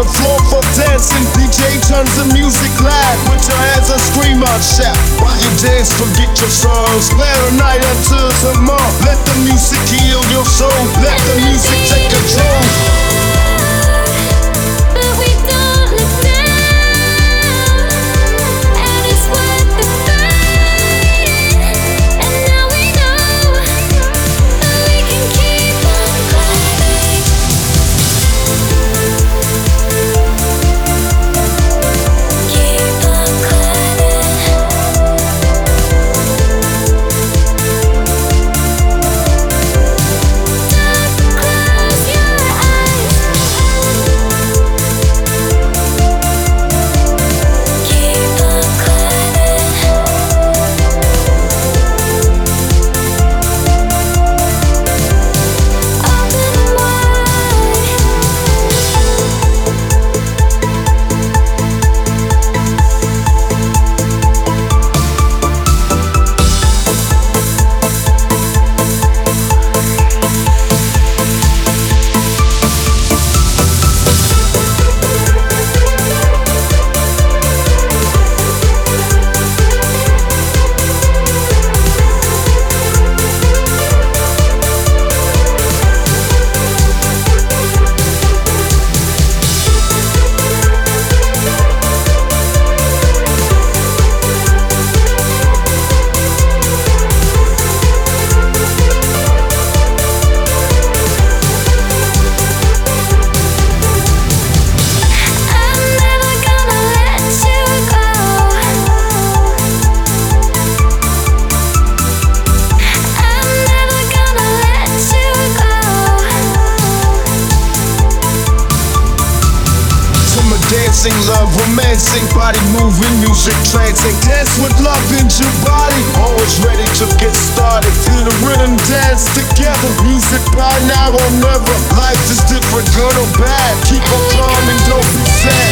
the floor for dancing. DJ turns the music loud. Put your hands up, scream out, shout. While you dance, forget your sorrows. Let night until tomorrow. Let the music heal your soul. Let the music take control. Dancing love, romancing, body moving, music trancing. Dance with love in your body. Always ready to get started. Feel the rhythm, dance together. Music by now or never. Life is different, good or bad. Keep on climbing, don't be sad.